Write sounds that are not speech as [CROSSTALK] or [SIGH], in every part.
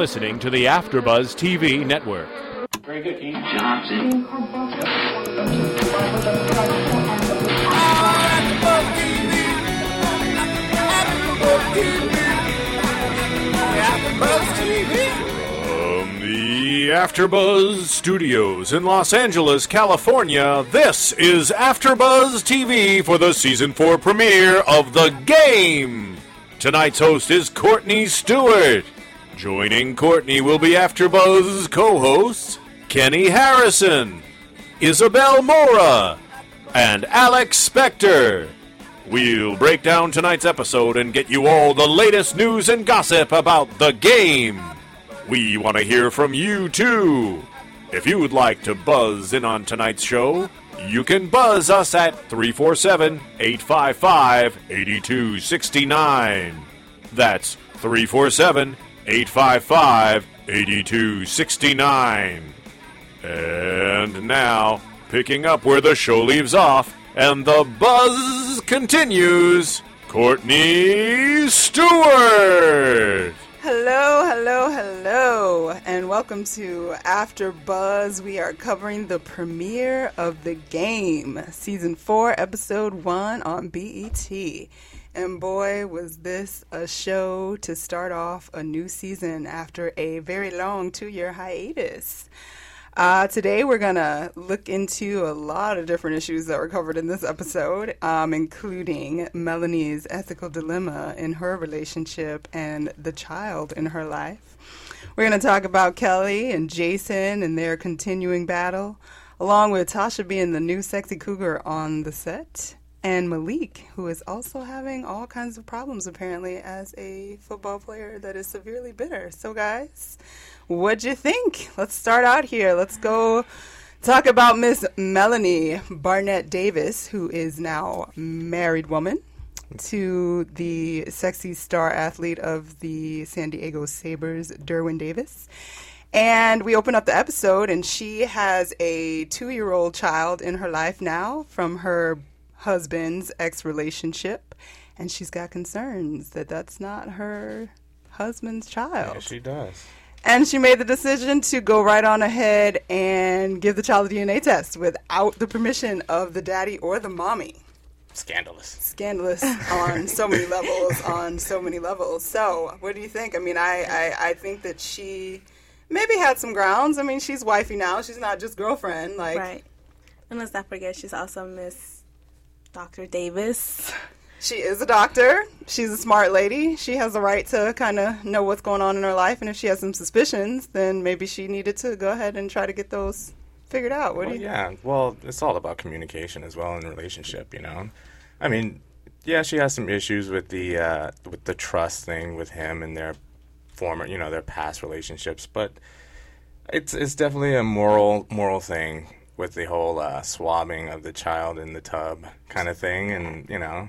listening to the AfterBuzz TV network. Very good, King Johnson. From the AfterBuzz Studios in Los Angeles, California, this is AfterBuzz TV for the season four premiere of The Game. Tonight's host is Courtney Stewart. Joining Courtney will be AfterBuzz co-hosts Kenny Harrison, Isabel Mora, and Alex Spector. We'll break down tonight's episode and get you all the latest news and gossip about the game. We want to hear from you too. If you would like to buzz in on tonight's show, you can buzz us at 347 855 8269. That's 347 855 8269. And now, picking up where the show leaves off and the buzz continues, Courtney Stewart. Hello, hello, hello, and welcome to After Buzz. We are covering the premiere of the game, season four, episode one on BET. And boy, was this a show to start off a new season after a very long two year hiatus. Uh, today, we're going to look into a lot of different issues that were covered in this episode, um, including Melanie's ethical dilemma in her relationship and the child in her life. We're going to talk about Kelly and Jason and their continuing battle, along with Tasha being the new sexy cougar on the set, and Malik, who is also having all kinds of problems apparently as a football player that is severely bitter. So, guys, What'd you think? Let's start out here. Let's go talk about Miss Melanie Barnett Davis, who is now married woman to the sexy star athlete of the San Diego Sabres, Derwin Davis. And we open up the episode, and she has a two year old child in her life now from her husband's ex relationship. And she's got concerns that that's not her husband's child. Yeah, she does. And she made the decision to go right on ahead and give the child a DNA test without the permission of the daddy or the mommy. Scandalous. Scandalous [LAUGHS] on so many levels, on so many levels. So, what do you think? I mean, I, I, I think that she maybe had some grounds. I mean, she's wifey now. She's not just girlfriend. Like, right. And let's not forget, she's also Miss Dr. Davis. She is a doctor. She's a smart lady. She has the right to kind of know what's going on in her life. And if she has some suspicions, then maybe she needed to go ahead and try to get those figured out. What well, do you? Yeah. Well, it's all about communication as well in a relationship. You know, I mean, yeah, she has some issues with the uh, with the trust thing with him and their former, you know, their past relationships, but it's it's definitely a moral moral thing with the whole uh, swabbing of the child in the tub kind of thing, and you know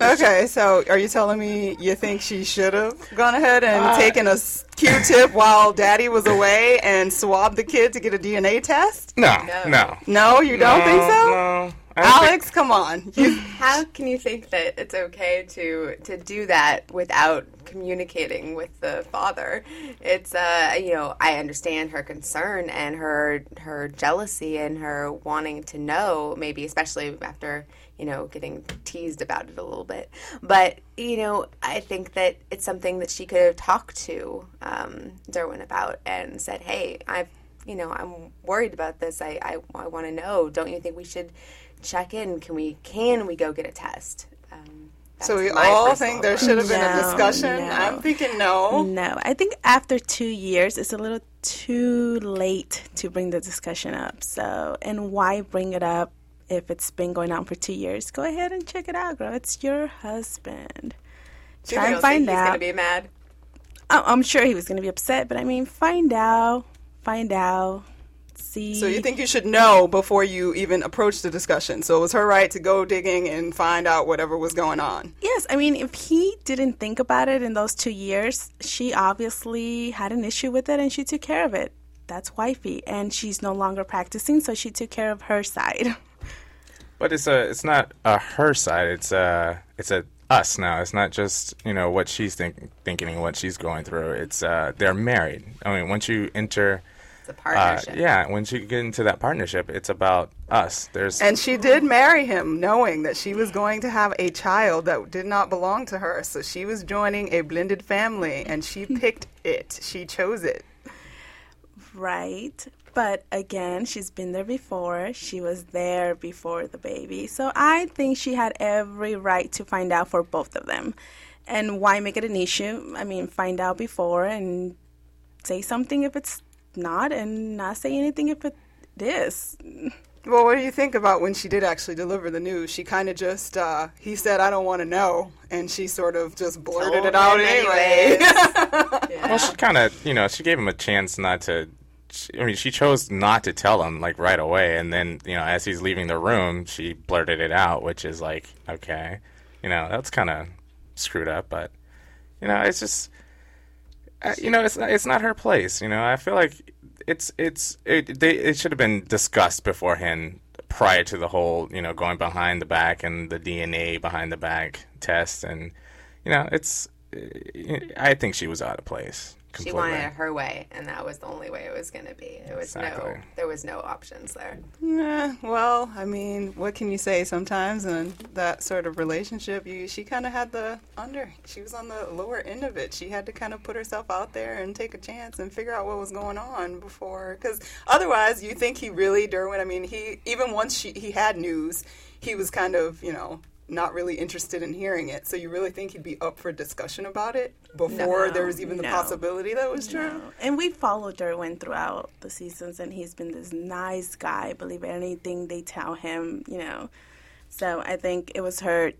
Okay, so are you telling me you think she should have gone ahead and uh, taken a Q-tip while Daddy was away and swabbed the kid to get a DNA test? No, no, no. you don't no, think so? No. Alex, think... come on. You... [LAUGHS] How can you think that it's okay to to do that without communicating with the father? It's uh, you know, I understand her concern and her her jealousy and her wanting to know, maybe especially after you know, getting teased about it a little bit. But, you know, I think that it's something that she could have talked to um, Derwin about and said, hey, I've, you know, I'm worried about this. I, I, I want to know. Don't you think we should check in? Can we, can we go get a test? Um, so we all think there should have been no, a discussion. No. I'm thinking no. No, I think after two years, it's a little too late to bring the discussion up. So, and why bring it up if it's been going on for two years, go ahead and check it out, girl. It's your husband. Try and find out. He's gonna be mad. I'm sure he was gonna be upset, but I mean, find out, find out, see. So you think you should know before you even approach the discussion? So it was her right to go digging and find out whatever was going on. Yes, I mean, if he didn't think about it in those two years, she obviously had an issue with it, and she took care of it. That's wifey, and she's no longer practicing, so she took care of her side. [LAUGHS] But it's a it's not a her side. It's a it's a us now. It's not just you know what she's think, thinking and what she's going through. It's uh, they're married. I mean, once you enter, It's a uh, partnership. yeah, once you get into that partnership, it's about us. There's And she did marry him knowing that she was going to have a child that did not belong to her. So she was joining a blended family and she [LAUGHS] picked it. She chose it. Right. But again, she's been there before. She was there before the baby. So I think she had every right to find out for both of them. And why make it an issue? I mean, find out before and say something if it's not, and not say anything if it is. Well, what do you think about when she did actually deliver the news? She kind of just, uh, he said, I don't want to know. And she sort of just blurted Told it out anyway. [LAUGHS] anyways. well, she kind of you know she gave him a chance not to. I mean, she chose not to tell him like right away, and then you know as he's leaving the room, she blurted it out, which is like okay, you know that's kind of screwed up, but you know it's just uh, you know it's not, it's not her place. You know I feel like it's it's it they, it should have been discussed beforehand prior to the whole you know going behind the back and the DNA behind the back test, and you know it's I think she was out of place. She wanted it her way, and that was the only way it was going to be. There was Exactly. no, there was no options there. Yeah, well, I mean, what can you say? Sometimes in that sort of relationship, you she kind of had the under. She was on the lower end of it. She had to kind of put herself out there and take a chance and figure out what was going on before. Because otherwise, you think he really Derwin. I mean, he even once she he had news, he was kind of you know not really interested in hearing it. So you really think he'd be up for discussion about it before No, there was even the possibility that was true. And we followed Derwin throughout the seasons, and he's been this nice guy. Believe anything they tell him, you know. So I think it was her,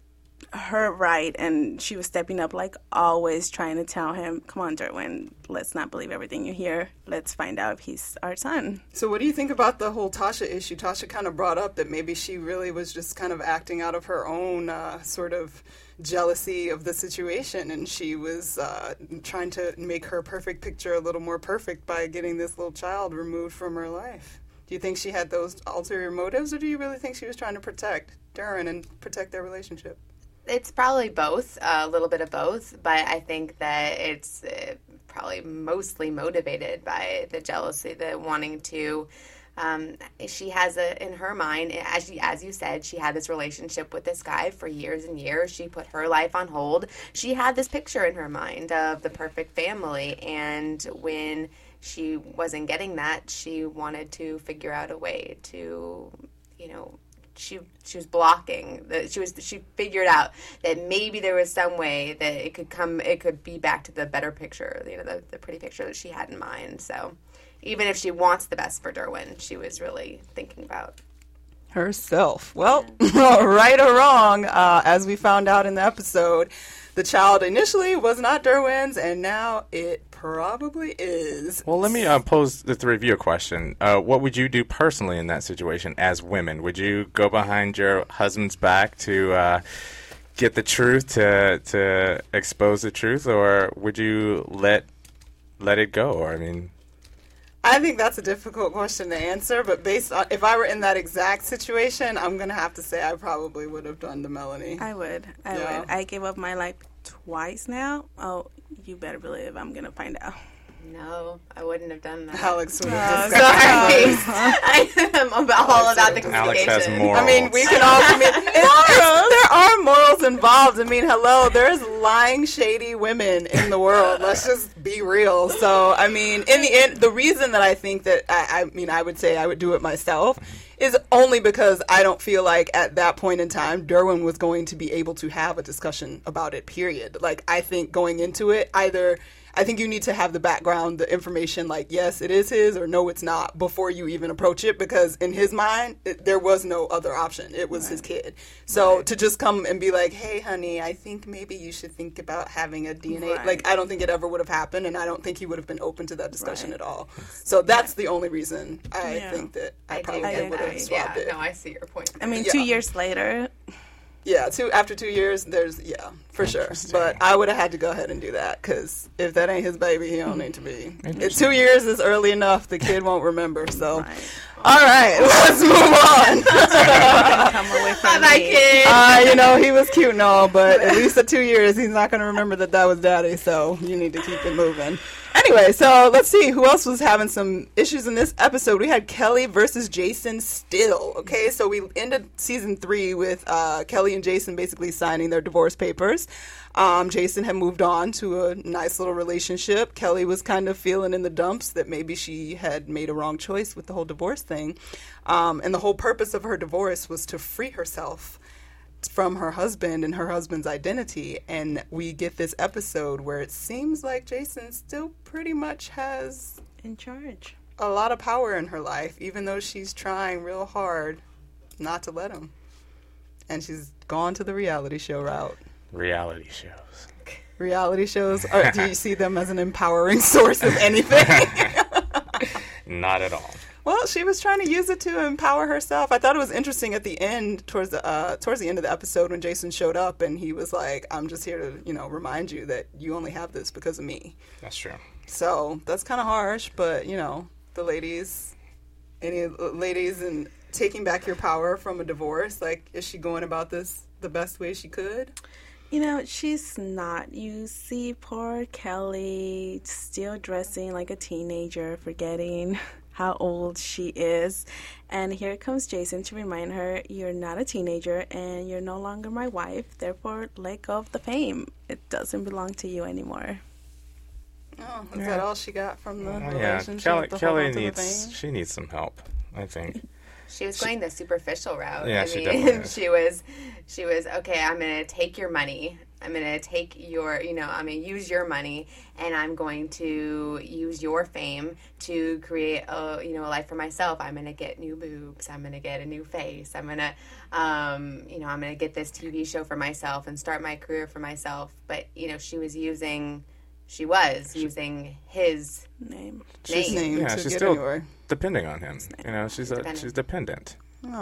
her right, and she was stepping up like always, trying to tell him, "Come on, Derwin, let's not believe everything you hear. Let's find out if he's our son." So, what do you think about the whole Tasha issue? Tasha kind of brought up that maybe she really was just kind of acting out of her own uh, sort of jealousy of the situation, and she was uh, trying to make her perfect picture a little more perfect by getting this little child removed from her life. Do you think she had those ulterior motives, or do you really think she was trying to protect Darren and protect their relationship? It's probably both, a little bit of both, but I think that it's uh, probably mostly motivated by the jealousy, the wanting to. Um, she has a in her mind, as she, as you said, she had this relationship with this guy for years and years. She put her life on hold. She had this picture in her mind of the perfect family, and when she wasn't getting that, she wanted to figure out a way to, you know, she she was blocking that she was she figured out that maybe there was some way that it could come it could be back to the better picture you know the, the pretty picture that she had in mind so even if she wants the best for derwin she was really thinking about herself. Well, [LAUGHS] right or wrong, uh, as we found out in the episode, the child initially was not Derwin's, and now it probably is. Well, let me uh, pose the three of you a question. Uh, what would you do personally in that situation as women? Would you go behind your husband's back to uh, get the truth, to to expose the truth, or would you let let it go? Or I mean, I think that's a difficult question to answer, but based on if I were in that exact situation, I'm gonna have to say I probably would have done the Melanie. I would. I Yeah. would. I gave up my life twice now. Oh, you better believe I'm gonna find out. No i wouldn't have done that Alex would Uh, have sorry [LAUGHS] i am about all about the Alex has communication more. I mean, we can all. commit. [LAUGHS] mean, there are morals involved. I mean, hello, there's lying, shady women in the world. Let's just be real. So, I mean, in the end, the reason that I think that I, I mean, I would say I would do it myself is only because I don't feel like at that point in time, Derwin was going to be able to have a discussion about it. Period. Like, I think going into it, either. I think you need to have the background, the information, like yes, it is his, or no, it's not, before you even approach it. Because in his mind, it, there was no other option. It was his kid. So to just come and be like, "Hey, honey, I think maybe you should think about having a DNA," Right. like I don't think it ever would have happened, and I don't think he would have been open to that discussion Right. at all. So that's the only reason I Yeah. think that I, I probably would have agree. swapped yeah it. no i see your point I mean, Yeah. two years later, Yeah, two after two years, there's yeah for sure. But I would have had to go ahead and do that because if that ain't his baby, he don't need to be. If two years is early enough, the kid won't remember. So, all right, [LAUGHS] let's move on. [LAUGHS] Come away from Bye, me. kid. uh, you know he was cute and all, but at least at two years, he's not going to remember that that was daddy. So you need to keep it moving. Anyway, so let's see who else was having some issues in this episode. We had Kelly versus Jason still. Okay, so we ended season three with uh, Kelly and Jason basically signing their divorce papers. Um, Jason had moved on to a nice little relationship. Kelly was kind of feeling in the dumps that maybe she had made a wrong choice with the whole divorce thing. Um, and the whole purpose of her divorce was to free herself from her husband and her husband's identity. And we get this episode where it seems like Jason still pretty much has In charge. a lot of power in her life, even though she's trying real hard not to let him. And she's gone to the reality show route. Reality shows. Reality shows, or do you [LAUGHS] see them as an empowering source of anything? Not at all. Well, she was trying to use it to empower herself. I thought it was interesting at the end, towards the uh, towards the end of the episode, when Jason showed up and he was like, "I'm just here to, you know, remind you that you only have this because of me." That's true. So that's kind of harsh, but you know, the ladies, any ladies, and taking back your power from a divorce, like, is she going about this the best way she could? You know, she's not. You see poor Kelly still dressing like a teenager, forgetting how old she is. And here comes Jason to remind her, You're not a teenager and you're no longer my wife. Therefore, let go of the fame. It doesn't belong to you anymore. Oh, is that all she got from the Oh, yeah. Kelly. to Kelly on the needs. She needs some help. I think. [LAUGHS] She was going the superficial route. Yeah, I she mean, definitely [LAUGHS] is. she was, she was okay. I'm gonna take your money. I'm gonna take your, you know, I'm gonna use your money, and I'm going to use your fame to create a, you know, a life for myself. I'm gonna get new boobs. I'm gonna get a new face. I'm gonna, um, you know, I'm gonna get this TV show for myself and start my career for myself. But you know, she was using, she was using his Name. name. Name Yeah, to she's get still anywhere. depending on him. You know, she's a, Dependent. she's dependent.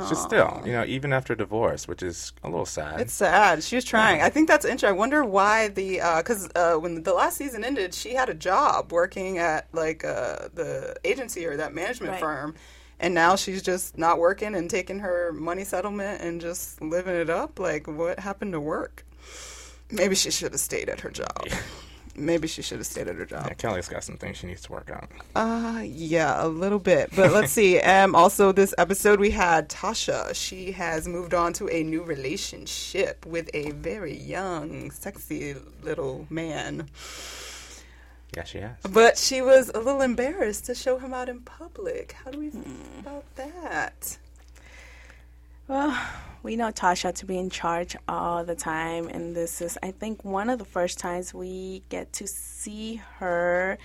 She's still, you know, even after divorce, which is a little sad. It's sad. She was trying. I think that's interesting. I wonder why the because uh, when the last season ended, she had a job working at like uh, the agency or that management Right. firm, and now she's just not working and taking her money settlement and just living it up. Like, what happened to work? Maybe she should have stayed at her job. Maybe she should have stayed at her job. yeah, Kelly's got some things she needs to work out. Uh, yeah, a little bit. But let's see. [LAUGHS] Um, also, this episode we had Tasha. She has moved on to a new relationship with a very young, sexy little man. Yeah, she has. But she was a little embarrassed to show him out in public. How do we feel about that? Well, we know Tasha to be in charge all the time, and this is, I think, one of the first times we get to see her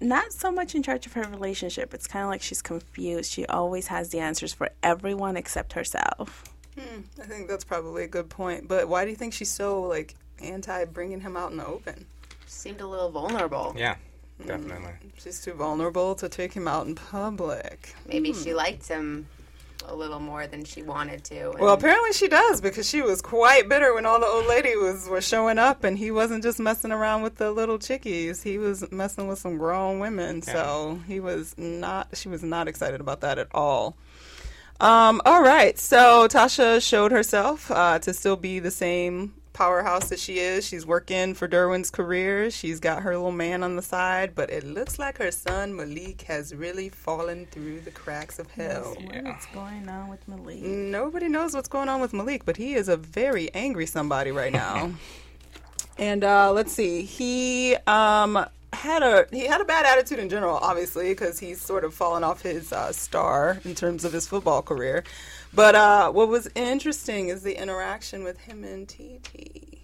not so much in charge of her relationship. It's kind of like she's confused. She always has the answers for everyone except herself. Hmm, I think that's probably a good point. But why do you think she's so like anti bringing him out in the open? Seemed a little vulnerable. Yeah, hmm, definitely. She's too vulnerable to take him out in public. Maybe she hmm. liked him a little more than she wanted to. and- Well, apparently she does because she was quite bitter when all the old lady was was showing up, and he wasn't just messing around with the little chickies. He was messing with some grown women. So he was not. She was not excited about that at all. Um, all right, so Tasha showed herself uh, to still be the same powerhouse that she is. She's working for Derwin's career. She's got her little man on the side, but it looks like her son Malik has really fallen through the cracks of hell. What's going on with Malik? Nobody knows what's going on with Malik, but he is a very angry somebody right now. [LAUGHS] and uh, let's see, he um, had a he had a bad attitude in general, obviously, because he's sort of fallen off his uh, star in terms of his football career. But uh, what was interesting is the interaction with him and TT.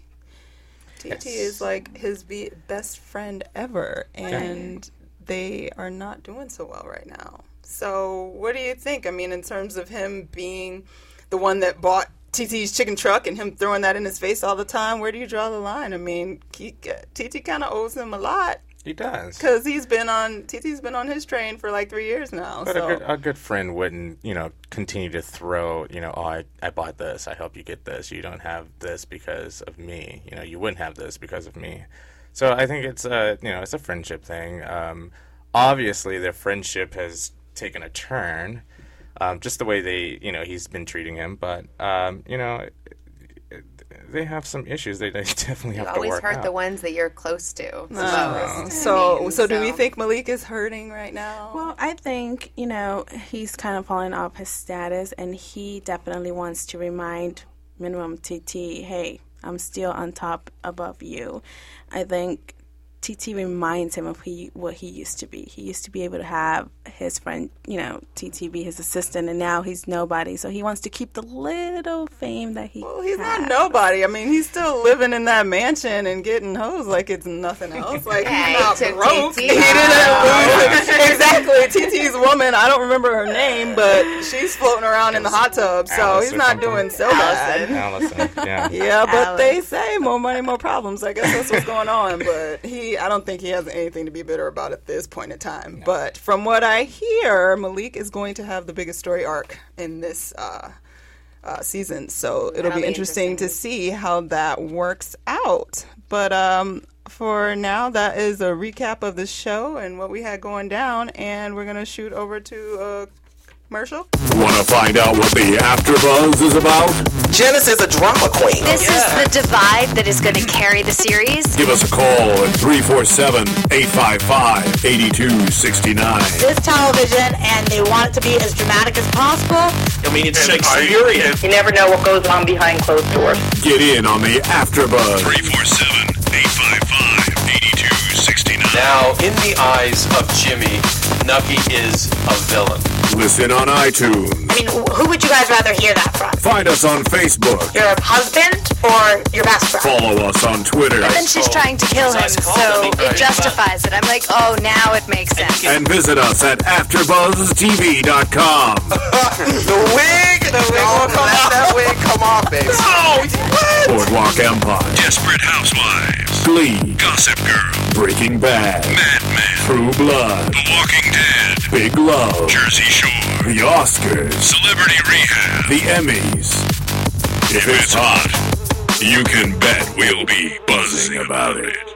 TT is like his be- best friend ever, and they are not doing so well right now. So, what do you think? I mean, in terms of him being the one that bought TT's chicken truck and him throwing that in his face all the time, where do you draw the line? I mean, he, TT kind of owes him a lot. He does. Because he's been on TT's been on his train for like three years now. But so a good, a good friend wouldn't, you know, continue to throw, you know, oh, I, I bought this, I help you get this. You don't have this because of me. You know, you wouldn't have this because of me. So I think it's a, you know, it's a friendship thing. Um, obviously, their friendship has taken a turn, um, just the way they, you know, he's been treating him. But, um, you know, they have some issues. They, they [LAUGHS] definitely You have to always work hurt out. the ones that you're close to. Most. so, I mean, so do we think Malik is hurting right now? Well, I think, you know, he's kind of falling off his status and he definitely wants to remind minimum TT, hey, I'm still on top above you. I think TT reminds him of he, what he used to be. He used to be able to have his friend, you know, TT be his assistant, and now he's nobody. So he wants to keep the little fame that he. Well, he's had. not nobody. I mean, he's still living in that mansion and getting hoes like it's nothing [LAUGHS] else. Like Hey, he's not to broke. TT. [LAUGHS] He didn't lose. [LAUGHS] exactly. TT's woman. I don't remember her name, but she's floating around in the hot tub, so Alice he's not something. doing so bad. Allison, yeah. Yeah, but Alex. they say more money, more problems. I guess that's what's going on. But he, I don't think he has anything to be bitter about at this point in time. But from what I hear, Malik is going to have the biggest story arc in this uh, uh, season. So it'll That'll be be interesting, interesting. to see how that works out. But um, for now, that is a recap of the show and what we had going down. And we're going to shoot over to a commercial. Want to find out what the AfterBuzz is about? Janice is a drama queen. This is the divide that is going to carry the series. Give us a call at 347-855-8269. This television, and they want it to be as dramatic as possible. I mean, it's Shakespearean. You never know what goes on behind closed doors. Get in on the AfterBuzz. 347-855-8269. Now, in the eyes of Jimmy, Nucky is a villain. Listen on iTunes. I mean, who would you guys rather hear that from? Find us on Facebook. Your husband or your best friend? Follow us on Twitter. But then she's trying to kill him, so it justifies it. I'm like, oh, now it makes sense. And visit us at AfterBuzzTV.com. [LAUGHS] The wig. The wig will come off. That wig come off, baby. Oh, what? Boardwalk Empire. Desperate Housewives. Glee. Gossip Girl. Breaking Bad. Mad Men. True Blood. The Walking Dead. Big Love. Jersey Shore. The Oscars. Celebrity Rehab. The Emmys. If it's hot, you can bet we'll be buzzing about it.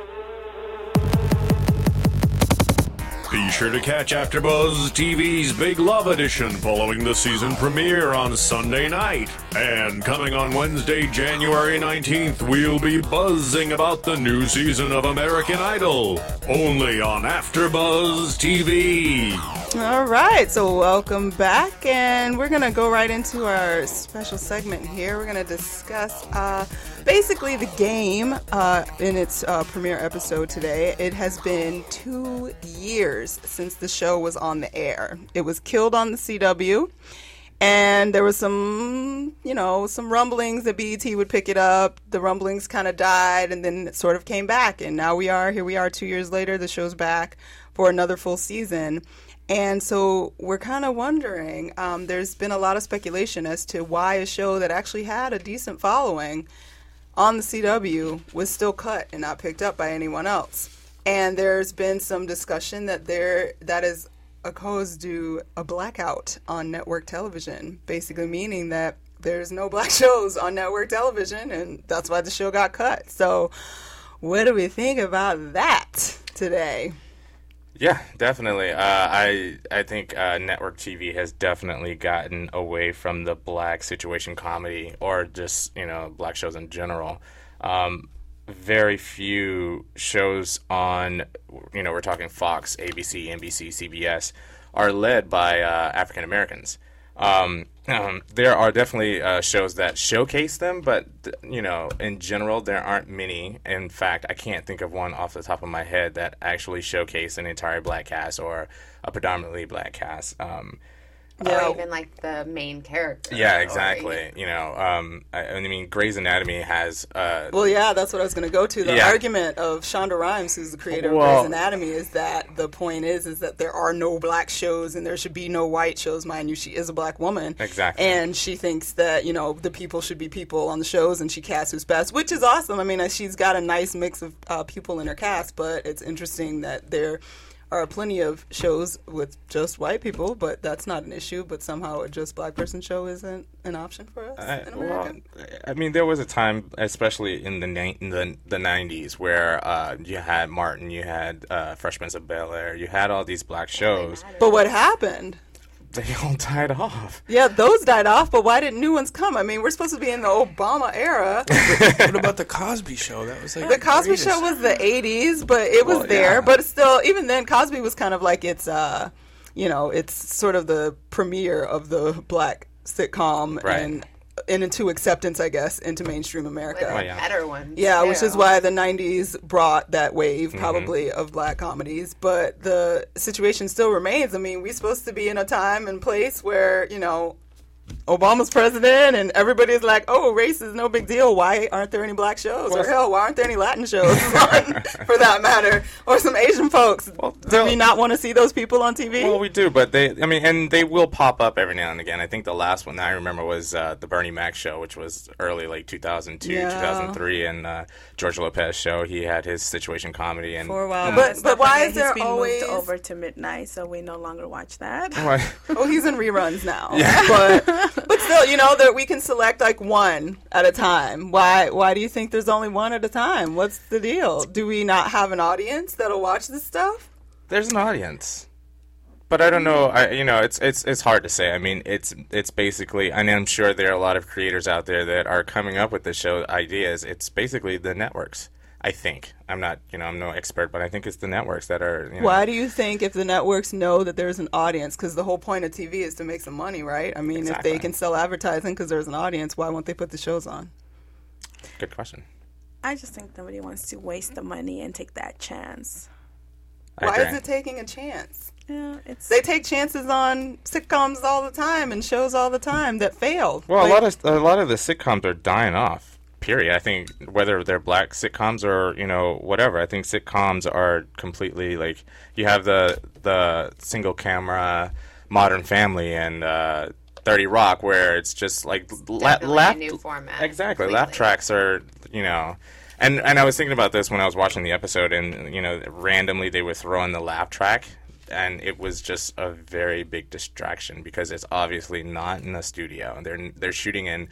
Be sure to catch AfterBuzz TV's Big Love Edition following the season premiere on Sunday night. And coming on Wednesday, January 19th, we'll be buzzing about the new season of American Idol. Only on AfterBuzz TV. All right, so welcome back, and we're gonna go right into our special segment here. We're gonna discuss uh, basically the game uh, in its uh, premiere episode today. It has been two years since the show was on the air. It was killed on the CW. And there was some, you know, some rumblings that BET would pick it up. The rumblings kind of died and then it sort of came back. And now we are, here we are two years later. The show's back for another full season. And so we're kind of wondering um, there's been a lot of speculation as to why a show that actually had a decent following on the CW was still cut and not picked up by anyone else. And there's been some discussion that there that is a cause to a blackout on network television, basically meaning that there's no black [LAUGHS] shows on network television, and that's why the show got cut. So, what do we think about that today? Yeah, definitely. Uh, I I think uh, network TV has definitely gotten away from the black situation comedy or just you know black shows in general. Um, very few shows on you know we're talking Fox, ABC, NBC, CBS are led by uh, African Americans. Um, um, there are definitely uh, shows that showcase them, but you know, in general, there aren't many. In fact, I can't think of one off the top of my head that actually showcase an entire black cast or a predominantly black cast. Um, Yeah. or even like the main character. Yeah, or, exactly. You know, um, I, I mean, Grey's Anatomy has. Uh, Well, yeah, that's what I was going to go to. The Yeah. argument of Shonda Rhimes, who's the creator Well- of Grey's Anatomy, is that the point is is that there are no black shows and there should be no white shows. Mind you, she is a black woman, Exactly. and she thinks that you know the people should be people on the shows, and she casts who's best, which is awesome. I mean, uh, she's got a nice mix of uh, people in her cast, but it's interesting that there are plenty of shows with just white people, but that's not an issue. But somehow a just black person show isn't an option for us I, in well, I mean, there was a time, especially in the ni- in the the '90s, where uh, you had Martin, you had uh, Fresh Prince of Bel Air, you had all these black shows. but what happened? They [LAUGHS] all died off. Yeah, those died off, but why didn't new ones come? I mean, we're supposed to be in the Obama era. [LAUGHS] what about the Cosby Show? That was like the Cosby greatest. Show was the 80s, but it was Well, there. yeah. But still, even then, Cosby was kind of like it's, uh, you know, it's sort of the premiere of the black sitcom Right. and, and into acceptance, I guess, into mainstream America. With Oh, yeah. better ones. Yeah, which is why the 90s brought that wave, Mm-hmm. probably, of black comedies. But the situation still remains. I mean, we're supposed to be in a time and place where, you know, Obama's president and everybody's like, oh, race is no big deal. Why aren't there any black shows? or hell, why aren't there any Latin shows [LAUGHS] on, for that matter? Or some Asian folks? Well, Do we not want to see those people on TV? Well, we do, but they, I mean, and they will pop up every now and again. I think the last one that I remember was uh, the Bernie Mac show, which was early, like 2002, Yeah. 2003, and uh, George Lopez show. He had his situation comedy, and for a while. But, but why is there always. moved over to midnight, so we no longer watch that. Why- [LAUGHS] Oh, he's in reruns now. Yeah, But but still, you know that we can select like one at a time. Why why do you think there's only one at a time? What's the deal? Do we not have an audience that'll watch this stuff? there's an audience. But I don't know. I you know it's it's it's hard to say. I mean, it's it's basically, and I'm sure there are a lot of creators out there that are coming up with the show ideas. It's basically the networks. I think I'm not, you know, I'm no expert, but I think it's the networks that are. You know, Why do you think if the networks know that there's an audience because the whole point of TV is to make some money, right? I mean, if they can sell advertising because there's an audience, why won't they put the shows on? Good question. I just think nobody wants to waste the money and take that chance. I Why agree. is it taking a chance? Yeah, it's They take chances on sitcoms all the time and shows all the time that fail. Well, Like- a lot of a lot of the sitcoms are dying off. Period. I think whether they're black sitcoms or you know whatever, I think sitcoms are completely like you have the the single camera Modern Family and uh, Thirty Rock, where it's just like la- laugh new format. Exactly, laugh completely. tracks are you know. And, and I was thinking about this when I was watching the episode, and you know, randomly they would throw in the laugh track, and it was just a very big distraction because it's obviously not in a studio. They're they're shooting in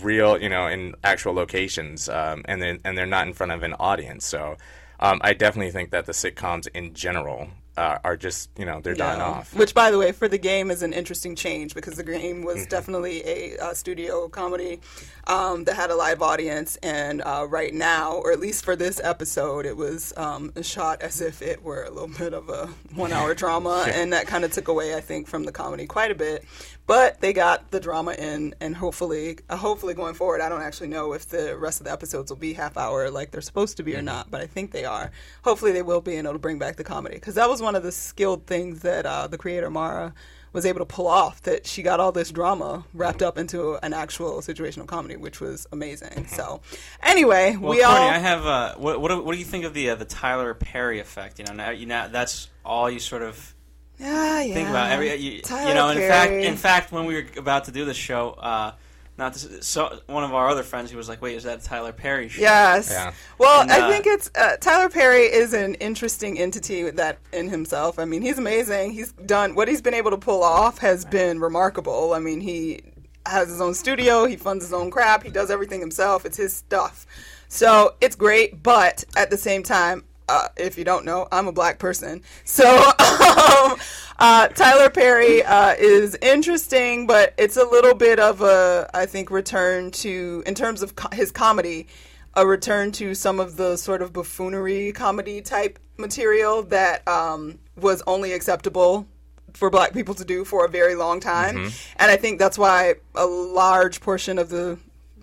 real, you know, in actual locations, um, and then and they're not in front of an audience. So um, I definitely think that the sitcoms in general uh, are just, you know, they're dying Yeah. off. Which, by the way, for the game is an interesting change because the game was Mm-hmm. definitely a uh, studio comedy um, that had a live audience, and uh, right now, or at least for this episode, it was um, shot as if it were a little bit of a one-hour [LAUGHS] drama, and that kind of took away, I think, from the comedy quite a bit. But they got the drama in, and hopefully, uh, hopefully going forward, I don't actually know if the rest of the episodes will be half hour like they're supposed to be or not, but I think they are. Hopefully, they will be, and it'll bring back the comedy because that was one of the skilled things that uh, the creator Mara was able to pull off. That she got all this drama wrapped up into an actual situational comedy, which was amazing. So, anyway, Well, we Courtney, all I have. Uh, what, what do- what do you think of the uh, the Tyler Perry effect? You know, now you know that's all you sort of yeah, yeah. think about. Every you, you Tyler know, in fact, in fact, when we were about to do the show, uh, not this, so one of our other friends, he was like, "Wait, is that a Tyler Perry show?" Yes. Yeah. Well, And, I uh, think it's uh, Tyler Perry is an interesting entity that in himself. I mean, he's amazing. He's done what he's been able to pull off has been remarkable. I mean, he has his own studio, he funds his own crap, he does everything himself. It's his stuff. So, it's great, but at the same time, uh, if you don't know, I'm a black person. So, [LAUGHS] um, uh, Tyler Perry uh, is interesting, but it's a little bit of a, I think, return to, in terms of co- his comedy, a return to some of the sort of buffoonery comedy type material that um, was only acceptable for black people to do for a very long time. And I think that's why a large portion of the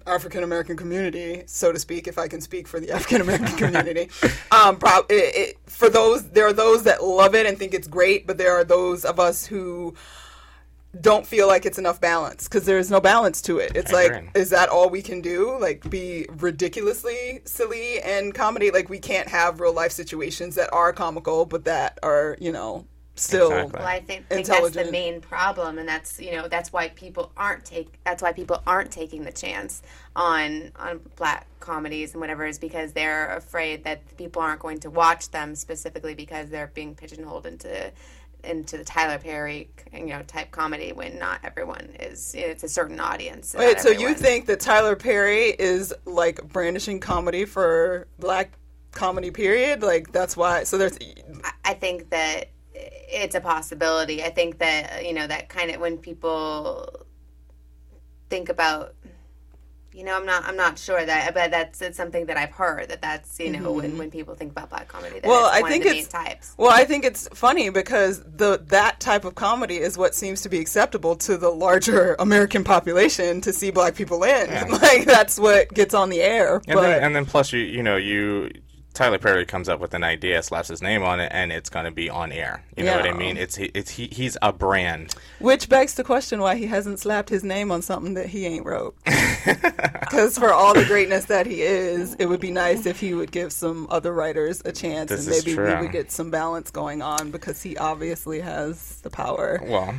African American community, so to speak, if I can speak for the [LAUGHS] African American community, um, prob- it, it, for those, there are those that love it and think it's great, but there are those of us who don't feel like it's enough balance because there's no balance to it. It's I like, agree. is that all we can do? Like, be ridiculously silly and comedy? Like, we can't have real life situations that are comical, but that are, you know, still. Well, I think, think that's the main problem, and that's you know that's why people aren't take that's why people aren't taking the chance on on black comedies and whatever is because they're afraid that people aren't going to watch them specifically because they're being pigeonholed into into the Tyler Perry you know type comedy when not everyone is it's a certain audience. and Wait, not so you think that Tyler Perry is like brandishing comedy for black comedy, period? Like, that's why. So there's. I think that it's a possibility. I think that you know that kind of when people think about, you know, I'm not I'm not sure that, but that's it's something that I've heard that that's you know when, Mhm. when people think about black comedy. That well, I think it's types. well, I think it's funny because the that type of comedy is what seems to be acceptable to the larger [LAUGHS] American population to see black people in. [LAUGHS] Like that's what gets on the air. And but then, and then plus you you know you Tyler Perry comes up with an idea, slaps his name on it, and it's going to be on air. You know what I mean? It's he- it's he, he's a brand. which begs the question why he hasn't slapped his name on something that he ain't wrote. [LAUGHS] Because for all the greatness that he is, it would be nice if he would give some other writers a chance, This and maybe we would get some balance going on because he obviously has the power. Well,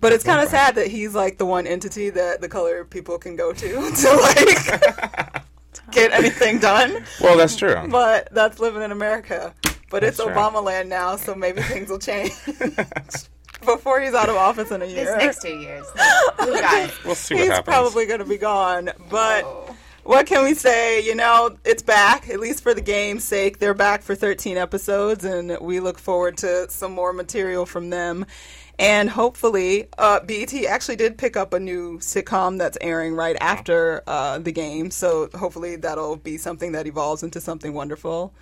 But it's kind of sad that he's like the one entity that the color people can go to [LAUGHS] to like [LAUGHS] get anything done. Well, that's true. But that's living in America. But it's That's true. Obama land now, so maybe things will change [LAUGHS] before he's out of office in a year. This next two years, who got it? We'll see what he's happens. probably going to be gone. But what can we say? You know, it's back, at least for the game's sake. They're back for 13 episodes, and we look forward to some more material from them. And hopefully, uh, BET actually did pick up a new sitcom that's airing right after uh, the game. So hopefully, that'll be something that evolves into something wonderful.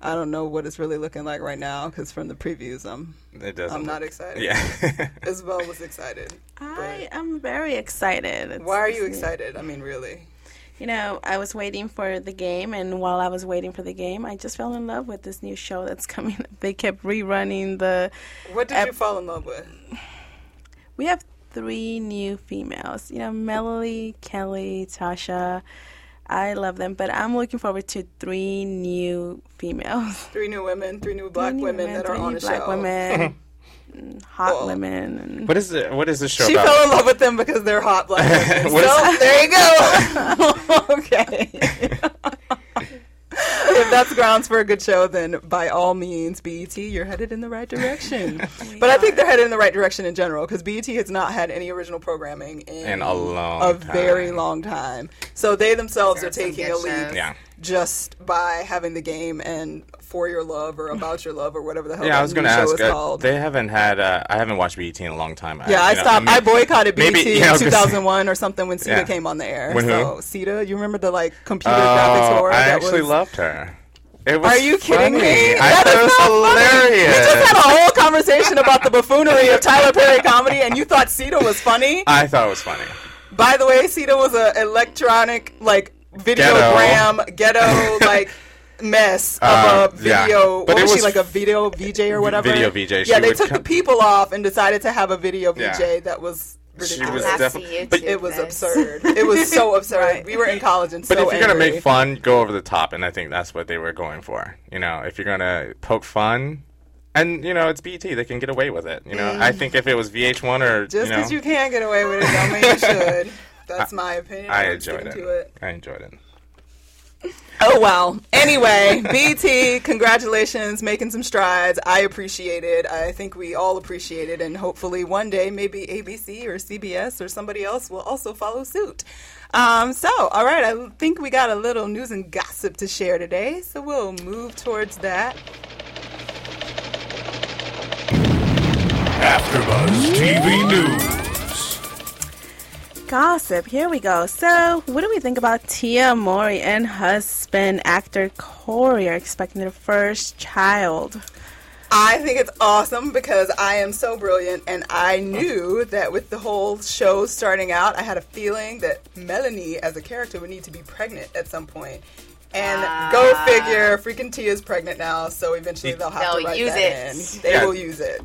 I don't know what it's really looking like right now because from the previews, I'm It doesn't I'm not look- excited. Yeah. [LAUGHS] Isabel was excited. I am very excited. It's- Why are you excited? I mean, really. You know, I was waiting for the game, and while I was waiting for the game, I just fell in love with this new show that's [LAUGHS] coming. They kept rerunning the. What did you fall in love with? We have three new females. You know, Melody, Kelly, Tasha. I love them, but I'm looking forward to three new females. Three new women, three new black new women, women, that are three on new the black show. women. [LAUGHS] hot women. And What is it? what is the show She about? fell in love with them because they're hot black [LAUGHS] women. What is- so there you go. [LAUGHS] okay. if that's grounds for a good show, then by all means, BET, you're headed in the right direction. [LAUGHS] but I think they're headed in the right direction in general because BET has not had any original programming in, In a long a time. very long time. So they themselves are Deserve taking a lead. Yeah. Just by having the game and for your love or about your love or whatever the hell. Yeah, I was going to show ask. is uh, called. they haven't had. Uh, I haven't watched BET in a long time. Yeah, I know, stopped. I, mean, boycotted BET maybe- [LAUGHS] yeah, in was gonna say- 2001 or something when Cita Yeah. came on the air. When so who? Cita, you remember the like computer graphics Oh, horror? I actually was, loved her. It was Are you kidding funny. me? I That thought is it was not funny. hilarious. We just had a whole conversation about the buffoonery of Tyler Perry comedy, and you thought Cita was funny. I thought it was funny. By the way, Cita was an electronic like videogram ghetto, [LAUGHS] like mess of Uh, a yeah. video. But what it was, she like a video VJ or whatever? Video VJ. Yeah, they would took the people off and decided to have a video Yeah. VJ that was She ridiculous. was I'll have to definitely. But, It was this. absurd. It was so [LAUGHS] absurd. We were in college and but so if you're gonna make fun, go over the top, and I think that's what they were going for. You know, if you're gonna poke fun, and you know it's BET, they can get away with it. You know, I think if it was VH1 or Mm. Just you know, because you can't get away with it, don't mean you [LAUGHS] should. That's my opinion. I I'm enjoyed it. to it. I enjoyed it. Oh well. Anyway, BT, congratulations, making some strides. I appreciate it. I think we all appreciate it, and hopefully one day maybe ABC or CBS or somebody else will also follow suit. Um, so, all right, I think we got a little news and gossip to share today, so we'll move towards that. AfterBuzz TV News. Gossip. Here we go. So, what do we think about Tia Mowry and husband actor Corey are expecting their first child? I think it's awesome because I am so brilliant, and I knew that with the whole show starting out, I had a feeling that Melanie, as a character, would need to be pregnant at some point. And go ah. figure, freaking Tia's pregnant now, so eventually they'll have to They'll write use that it. in. [LAUGHS] They Yeah. will use it.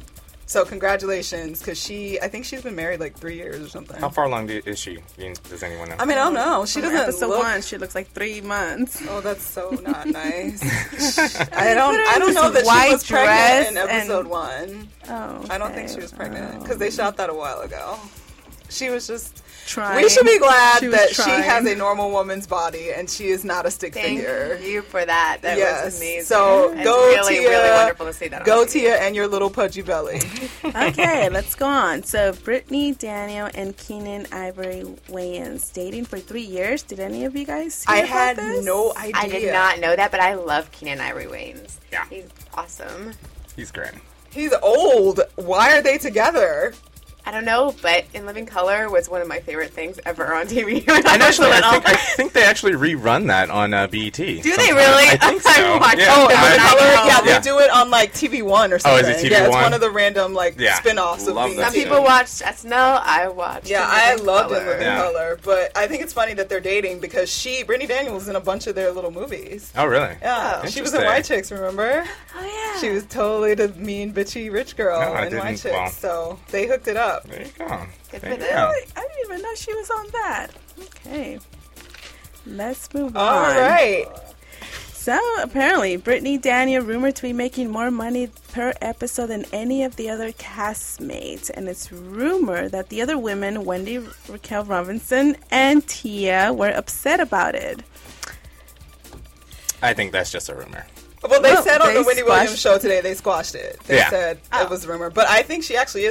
So congratulations, because she, I think she's been married like three years or something. How far along do- is she? Does anyone know? I mean, I don't know. She From doesn't episode look. one, she looks like three months. Oh, that's so not [LAUGHS] nice. [LAUGHS] I don't. I don't know that she White was pregnant in episode and- one. Oh, I don't think she was pregnant because they oh. shot that a while ago. She was just. Trying. We should be glad She was that she has a normal woman's body and she is not a stick Thank figure. you for that. That yes. was amazing. So It's go really, Tia, really wonderful to see that. Go TV. Tia and your little pudgy belly. [LAUGHS] okay, let's go on. So, Brittany, Daniel, and Keenen Ivory Wayans dating for three years. Did any of you guys? Hear I about had this? no idea. I did not know that, but I love Keenen Ivory Wayans. Yeah. He's awesome. He's great. He's old. Why are they together? I don't know, but In Living Color was one of my favorite things ever on TV. [LAUGHS] when I And was actually, I think, I [LAUGHS] think they actually rerun that on uh, BET. Do they really? I think [LAUGHS] so. I watched yeah. Oh, it and when the I color, yeah, they Yeah. do it on like TV One or something. Oh, something. is it Yeah, it's TV1? one of the random like Yeah. spin-offs of Love BET. that Some people watched SNL. I watched. Yeah, In I Living loved Color. In Living Yeah. Color, but I think it's funny that they're dating because she, Brittany Daniels, was in a bunch of their little movies. Oh, really? Yeah, Oh. she was in White Chicks. Remember? Oh yeah. She was totally the mean, bitchy rich girl No, in White. Chicks. Well. So they hooked it up. There you go. Good There for you them. go. I didn't even know she was on that. Okay. Let's move All on. All right. So apparently, Brittany Daniel rumored to be making more money per episode than any of the other castmates, and it's rumored that the other women, Wendy Raquel Robinson and Tia, were upset about it. I think that's just a rumor. Well, they Well, said on they the Wendy Williams show today they squashed it. They Yeah. said Oh. it was a rumor, but I think she actually is